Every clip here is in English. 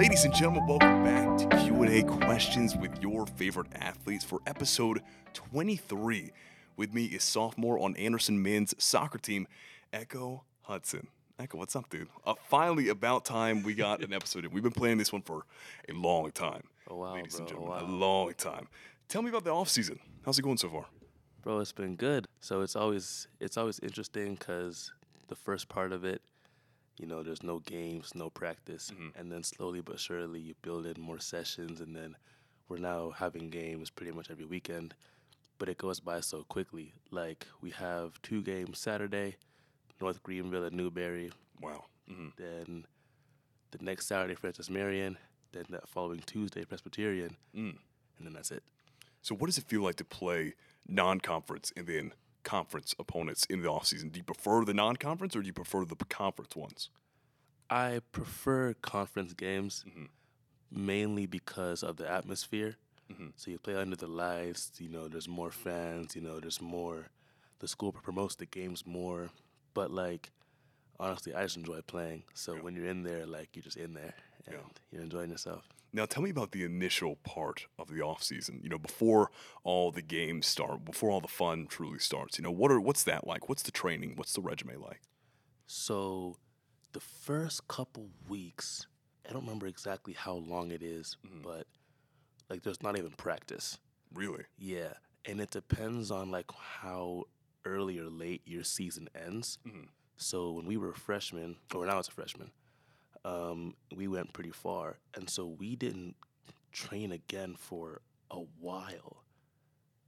Ladies and gentlemen, welcome back to Q&A questions with your favorite athletes for episode 23. With me is sophomore on Anderson men's soccer team, Ekow Hudson. Ekow, what's up, dude? Uh, finally, about time we got an episode in. We've been planning this one for a long time. Oh, wow, ladies and bro, gentlemen, wow. a long time. Tell me about the off season. How's it going so far? Bro, it's been good. So it's always it's always interesting because the first part of it, you know, there's no games, no practice, and then slowly but surely you build in more sessions, and then we're now having games pretty much every weekend. But it goes by so quickly. Like we have two games Saturday, North Greenville and Newberry. Wow. hmm Then the next Saturday, Francis Marion. Then that following Tuesday, Presbyterian, Mm. and then that's it. So, what does it feel like to play non-conference and then conference opponents in the off season? Do you prefer the non-conference or do you prefer the conference ones? I prefer conference games Mhm. mainly because of the atmosphere. Mhm. So you play under the lights, you know, there's more fans, you know, there's more. The school promotes the games more. But, like, honestly, I just enjoy playing. So Yeah. when you're in there, like, you're just in there and Yeah. you're enjoying yourself. Now, tell me about the initial part of the off season. You know, before all the games start, before all the fun truly starts. You know, what are what's that like? What's the training? What's the resume like? So the first couple weeks, I don't remember exactly how long it is, Mhm. but, like, there's not even practice. Really? Yeah, and it depends on like how early or late your season ends. Mhm. So when we were freshmen, or now it's a freshman, um, we went pretty far, and so we didn't train again for a while,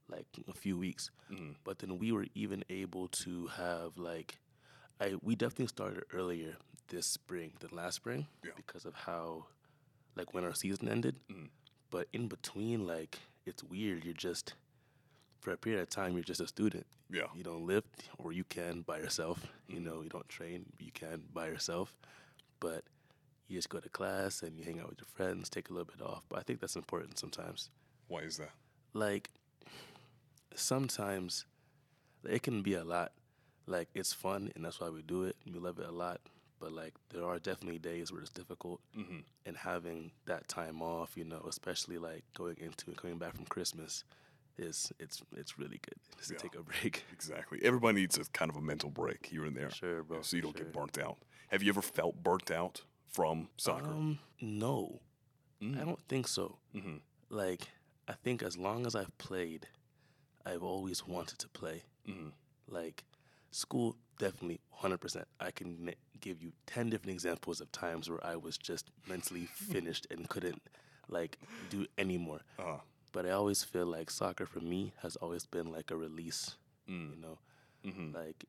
like a few weeks. Mhm. But then we were even able to have like, I we definitely started earlier this spring than last spring Yeah. because of how, like when our season ended. Mhm. But in between, like it's weird. You're just for a period of time, you're just a student. Yeah. You don't lift, or you can by yourself. You Mhm. know, you don't train, you can by yourself. But you just go to class and you hang out with your friends, take a little bit off. But I think that's important sometimes Why is that? like sometimes it can be a lot like it's fun and that's why we do it we love it a lot but like there are definitely days where it's difficult hmm and having that time off you know especially like going into and coming back from christmas is it's it's really good just Yeah. to take a break Exactly. Everybody needs a kind of a mental break here and there, sure bro so you don't sure. get burnt out. Have you ever felt burnt out from soccer? um no. Mm. i don't think so. Hmm like i think as long as i've played i've always wanted to play. Hmm like school definitely 100% i can give you 10 different examples of times where i was just mentally finished and couldn't like do anymore Uh, but i always feel like soccer for me has always been like a release mm. you know? Hmm like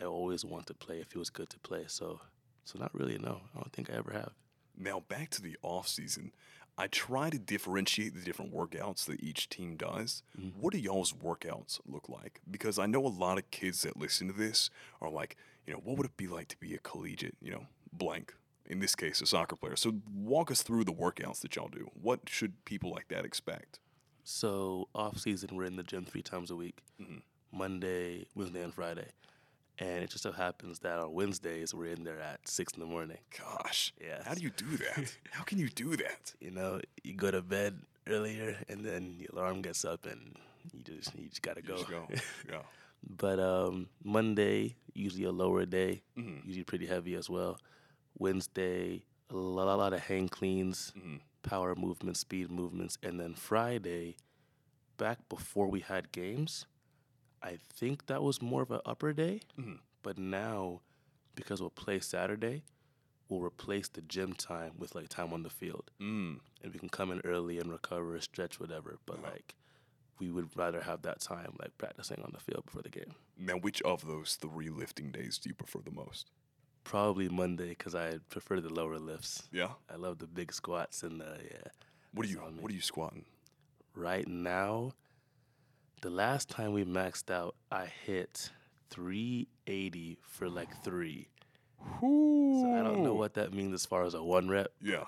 i always want to play. It feels good to play. So so not really no i don't think i ever have Now back to the off season. I try to differentiate the different workouts that each team does. Mhm. What do y'all's workouts look like? Because I know a lot of kids that listen to this are like, you know, what would it be like to be a collegiate, you know, blank? In this case, a soccer player. So walk us through the workouts that y'all do. What should people like that expect? so off season we're in the gym three times a week Mhm. monday wednesday and friday and it just so happens that on wednesdays we're in there at six in the morning Gosh, Yeah. how do you do that? how can you do that? You know, you go to bed earlier and then the alarm gets up and you just you just gotta You go. just go. Yeah. but um, Monday usually a lower day, Mhm. usually pretty heavy as well. Wednesday a lot, a lot of hang cleans, Mhm. power movements, speed movements, and then Friday, back before we had games, I think that was more of an upper day. Mhm. But now, because we'll play Saturday, we'll replace the gym time with like time on the field Mm. and we can come in early and recover, stretch, whatever. But Uh-huh. like, we would rather have that time like practicing on the field before the game. Now, which of those three lifting days do you prefer the most? Probably Monday because I prefer the lower lifts. Yeah. I love the big squats and the yeah. What are you? What are you squatting? Right now, the last time we maxed out, I hit 380 for like three. So I don't know what that means as far as a one rep. Yeah,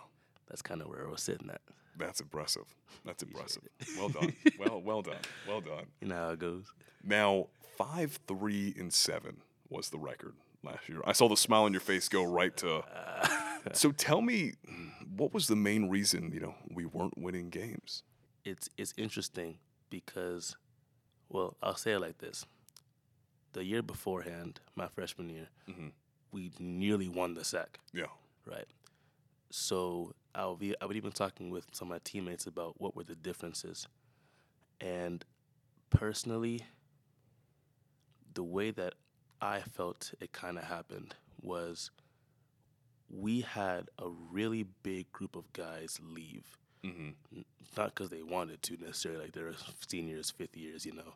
That's kind of where I was sitting at. that's impressive. That's impressive. Well done. well, well done. Well done. You know how it goes. Now, five, three, and seven was the record last year. I saw the smile on your face go right to. So tell me, what was the main reason you know we weren't winning games? It's it's interesting because, well, I'll say it like this: the year beforehand, my freshman year, Mhm. we nearly won the SAC. Yeah. right? So I'll be I would even talking with some of my teammates about what were the differences, and personally, the way that I felt it kind of happened was we had a really big group of guys leave, Mm-hmm. Not because they wanted to necessarily, like they're seniors, fifth years, you know,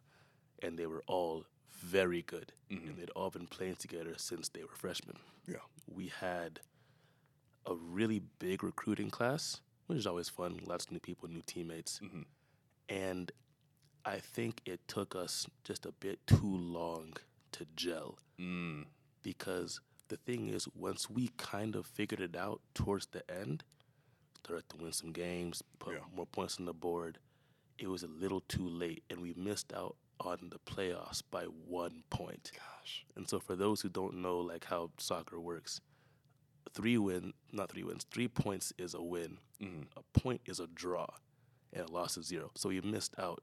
and they were all very good, Mhm. and they'd all been playing together since they were freshmen Yeah. we had a really big recruiting class, which is always fun. Lots of new people, new teammates. Mhm. And I think it took us just a bit too long to gel Mm. because the thing is, once we kind of figured it out towards the end, started to win some games, put Yeah. more points on the board, it was a little too late and we missed out on the playoffs by one point. Gosh. And so for those who don't know like how soccer works, three win not three wins, three points is a win. Mm. A point is a draw. And a loss is zero. So we missed out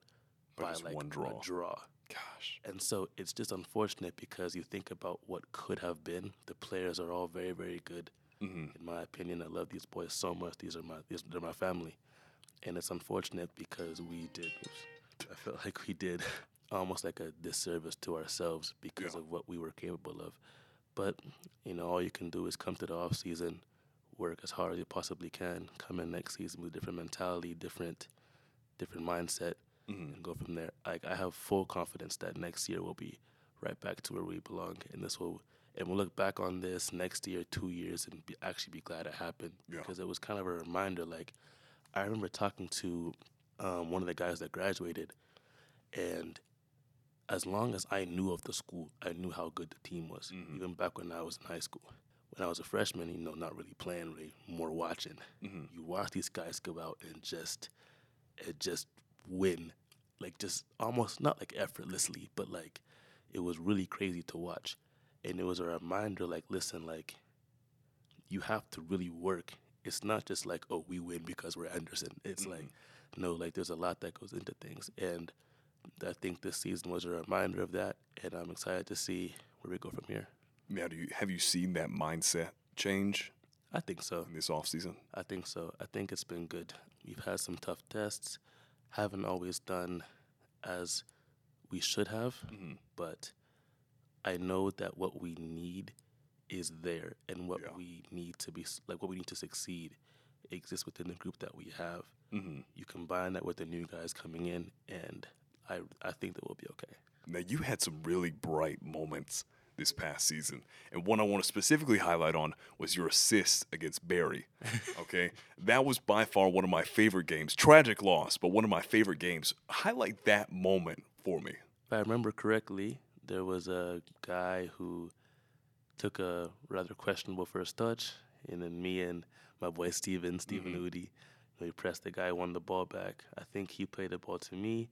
By by like one draw. a draw. Gosh. And so it's just unfortunate because you think about what could have been. The players are all very, very good. Mm-hmm. In my opinion, I love these boys so much. These are my these, they're my family. And it's unfortunate because we did oops, I felt like we did almost like a disservice to ourselves because Yeah. of what we were capable of. But, you know, all you can do is come to the off season, work as hard as you possibly can, come in next season with different mentality, different different mindset, Mm-hmm. and go from there. Like I have full confidence that next year we'll be right back to where we belong, and this will. And we'll look back on this next year, two years, and be, actually be glad it happened Yeah. because it was kind of a reminder. Like I remember talking to um, one of the guys that graduated, and as long as I knew of the school, I knew how good the team was. Mhm. Even back when I was in high school, when I was a freshman, you know, not really playing, really more watching Mm-hmm. you watch these guys go out and just and just win like just almost not like effortlessly but like it was really crazy to watch and it was a reminder like listen like you have to really work it's not just like oh we win because we're anderson it's like no like there's a lot that goes into things and i think this season was a reminder of that and i'm excited to see where we go from here Now, do you have you seen that mindset change i think so in this offseason? I think so. I think it's been good. We've had some tough tests. Haven't always done as we should have, Mm-hmm. but I know that what we need is there, and what Yeah. we need to be like what we need to succeed exists within the group that we have. Mm-hmm. You combine that with the new guys coming in, and I I think that we'll be okay. Now, you had some really bright moments this past season. And one I want to specifically highlight on was your assist against Barry. Okay. that was by far one of my favorite games. Tragic loss, but one of my favorite games. Highlight that moment for me. If I remember correctly, there was a guy who took a rather questionable first touch, and then me and my boy Steven, Steven Mhm. Udi, we pressed the guy, won the ball back. I think he played the ball to me,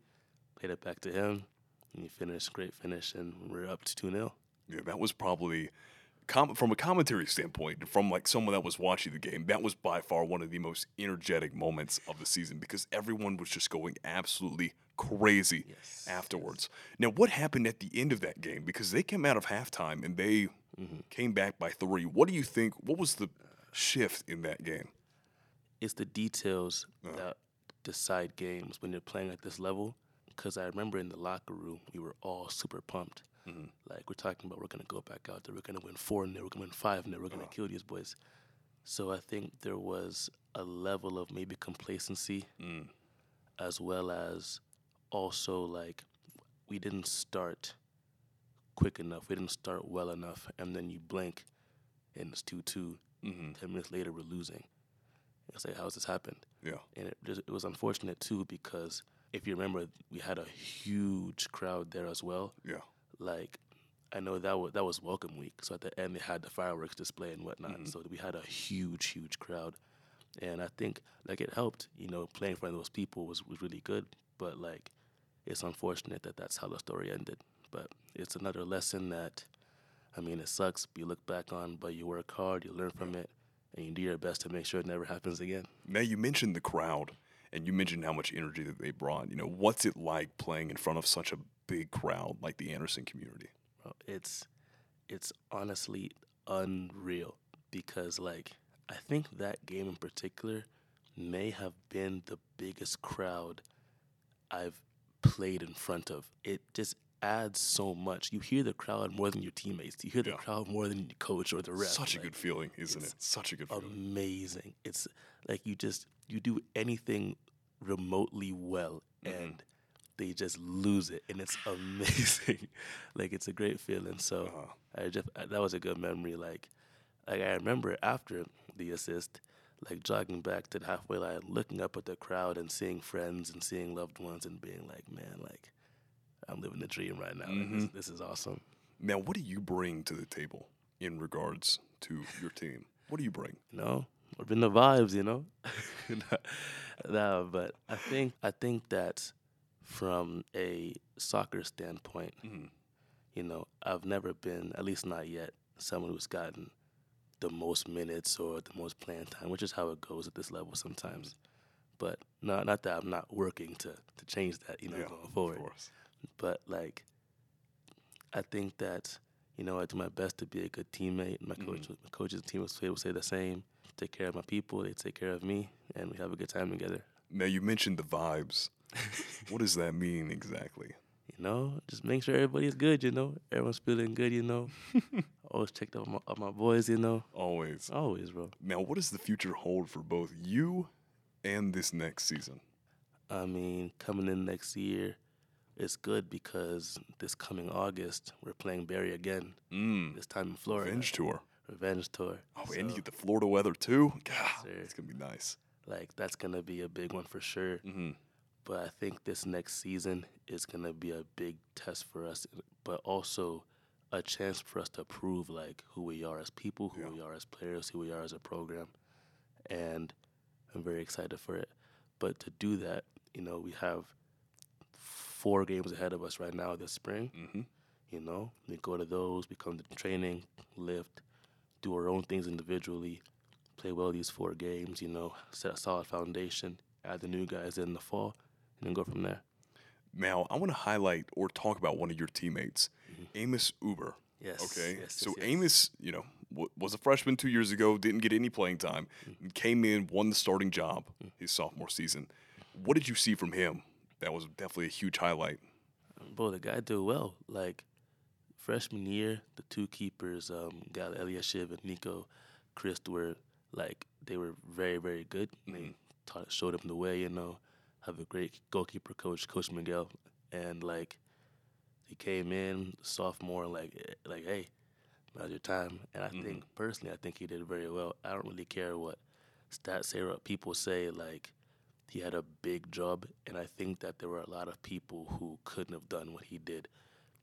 played it back to him, and he finished great finish, and we're up to 2 0. Yeah, that was probably com- from a commentary standpoint, from like someone that was watching the game, that was by far one of the most energetic moments of the season because everyone was just going absolutely crazy Yes. afterwards. Now, what happened at the end of that game? Because they came out of halftime and they Mm-hmm. came back by three. What do you think? What was the shift in that game? It's the details Uh. that decide games when you're playing at this level. Because I remember in the locker room, we were all super pumped. Mhm. Like we're talking about, we're gonna go back out there. We're gonna win four 0 We're gonna win five 0 We're gonna Uh. kill these boys. So I think there was a level of maybe complacency, Mm. as well as also like we didn't start quick enough. We didn't start well enough, and then you blink, and it's two two. hmm Ten minutes later, we're losing. It's like, how's this happened? Yeah. and it, just- it was unfortunate too because if you remember, we had a huge crowd there as well. Yeah. Like, I know that was that was welcome week, so at the end they had the fireworks display and whatnot. Mhm. So we had a huge, huge crowd, and I think like it helped. You know, playing in front of those people was was really good, but like, it's unfortunate that that's how the story ended. But it's another lesson that, I mean, it sucks. But you look back on, but you work hard, you learn from it, and you do your best to make sure it never happens again. Now you mentioned the crowd, and you mentioned how much energy that they brought. You know, what's it like playing in front of such a big crowd like the Anderson community? It's it's honestly unreal because like I think that game in particular may have been the biggest crowd I've played in front of. It just adds so much. You hear the crowd more than your teammates. You hear the Yeah. crowd more than your coach or the ref. Such a good feeling, isn't it's it? Such a good feeling. amazing. It's like you just you do anything remotely well Mm-hmm. and they just lose it and it's amazing. like it's a great feeling. So Uh-huh. I just I- that was a good memory. Like like I remember after the assist, like jogging back to the halfway line, looking up at the crowd and seeing friends and seeing loved ones and being like, man, like I'm living the dream right now. This, Mm-hmm. this is awesome. Now, what do you bring to the table in regards to your team? What do you bring? you know, or been the vibes, you know. no, but I think I think that from a soccer standpoint, Mhm. you know, I've never been, at least not yet, someone who's gotten the most minutes or the most playing time, which is how it goes at this level sometimes. But no, not that I'm not working to to change that, you know, Yeah, going forward Of course. but like I think that you know I do my best to be a good teammate. My coach, my coaches, and team will say, will say the same. Take care of my people. They take care of me, and we have a good time together. Now, you mentioned the vibes. what does that mean exactly? You know, just make sure everybody's good. You know, everyone's feeling good. You know, always checked up on my, on my boys. You know, Always. always, bro. Now, what does the future hold for both you and this next season? I mean, coming in next year, it's good because this coming August we're playing Barry again. Mm. This time in Florida, Revenge tour. Revenge tour. Oh, and you get the Florida weather too. God, sir. it's gonna be nice. like that's gonna be a big one for sure. hmm But I think this next season is gonna be a big test for us, but also a chance for us to prove like who we are as people, who Yeah. we are as players, who we are as a program, and I'm very excited for it. But to do that, you know, we have four games ahead of us right now this spring. hmm You know, we go to those, we come to training, lift, do our own things individually, play well these four games. You know, set a solid foundation, add the new guys in the fall, and then go from there. Now, I want to highlight or talk about one of your teammates, Amos Uber. Yes. Okay, yes, so yes, yes. Amos, you know, w- was a freshman two years ago, didn't get any playing time, Mm. came in, won the starting job his sophomore season. What did you see from him? That was definitely a huge highlight. Bro, the guy did well. Like freshman year, the two keepers, um, Gal Eliashiv and Nico Christ were like they were very, very good. They taught showed him the way, you know. Have a great goalkeeper coach, Coach Miguel. And like he came in sophomore like eh, like, hey, now's your time. And I think personally I think he did very well. I don't really care what stats say or people say, like he had a big job, and I think that there were a lot of people who couldn't have done what he did.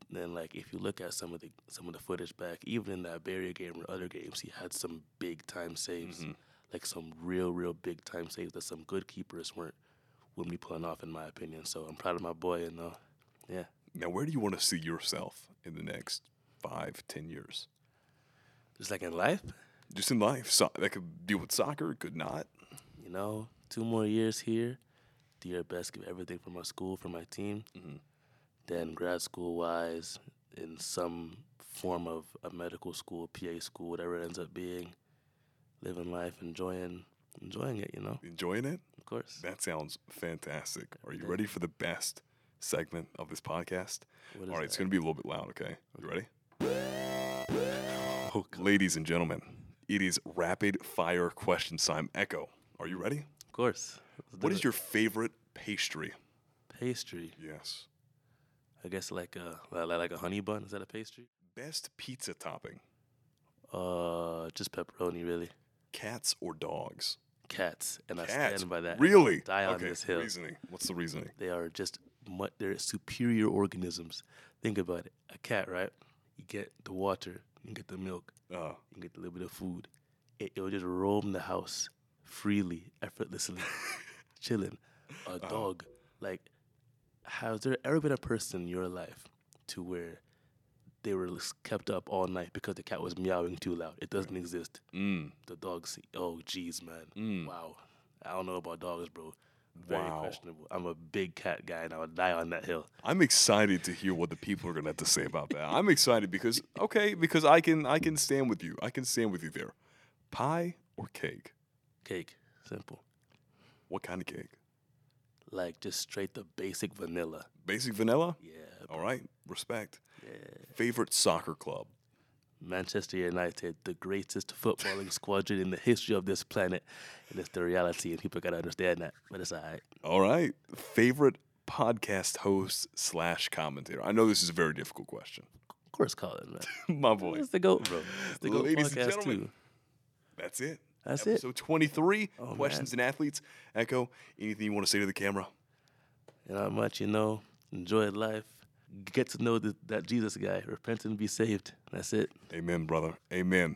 And then, like, if you look at some of the some of the footage back, even in that Barry game or other games, he had some big time saves, like some real, real big time saves that some good keepers weren't wouldn't be pulling off, in my opinion. So I'm proud of my boy, and uh, yeah, Now, where do you want to see yourself in the next five, ten years? just like in life, Just in life. So, that could deal with soccer, could not. you know, two more years here, do your best, give everything for my school, for my team. Then grad school wise, in some form of a medical school, PA school, whatever it ends up being, living life, enjoying, enjoying it. You know, Enjoying it? of course. That sounds fantastic. Are you ready for the best segment of this podcast? What is All right, it's going to be a little bit loud, okay? Are you ready? Oh, Ladies and gentlemen, it is rapid fire question time. Ekow, are you ready? Of course. What it. your favorite pastry? pastry? Yes. I guess like a like, like a honey bun. Is that a pastry? Best pizza topping? Uh, just pepperoni, really. Cats or dogs? Cats, and I stand by that. Really? Die on okay. this hill. Reasoning. What's the reasoning? They are just they're superior organisms. Think about it. A cat, right? You get the water, you get the milk, Uh, you get a little bit of food. It, it will just roam the house freely, effortlessly, chilling. A dog, like, has there ever been a person in your life to where they were kept up all night because the cat was meowing too loud. It doesn't exist. Mm. The dogs. Oh, jeez, man. Mm. Wow. I don't know about dogs, bro. Very Wow. questionable. I'm a big cat guy, and I would die on that hill. I'm excited to hear what the people are gonna have to say about that. I'm excited because okay, because I can I can stand with you. I can stand with you there. Pie or cake? Cake, simple. What kind of cake? Like just straight the basic vanilla. Basic vanilla? Yeah. All right, respect. Yeah. Favorite soccer club? Manchester United, the greatest footballing squadron in the history of this planet, and it's the reality, and people gotta understand that. But it's alright. All right. Favorite podcast host slash commentator? I know this is a very difficult question. Of course, Colin, man. My boy. It's the goat, bro. It's the goat Ladies and podcast gentlemen, too. That's it. That's it. Episode 23, Oh, Questions and Athletes. Ekow, anything you want to say to the camera? And not much, you know. Enjoy life. Get to know th- that Jesus guy. Repent and be saved. That's it. Amen, brother. Amen.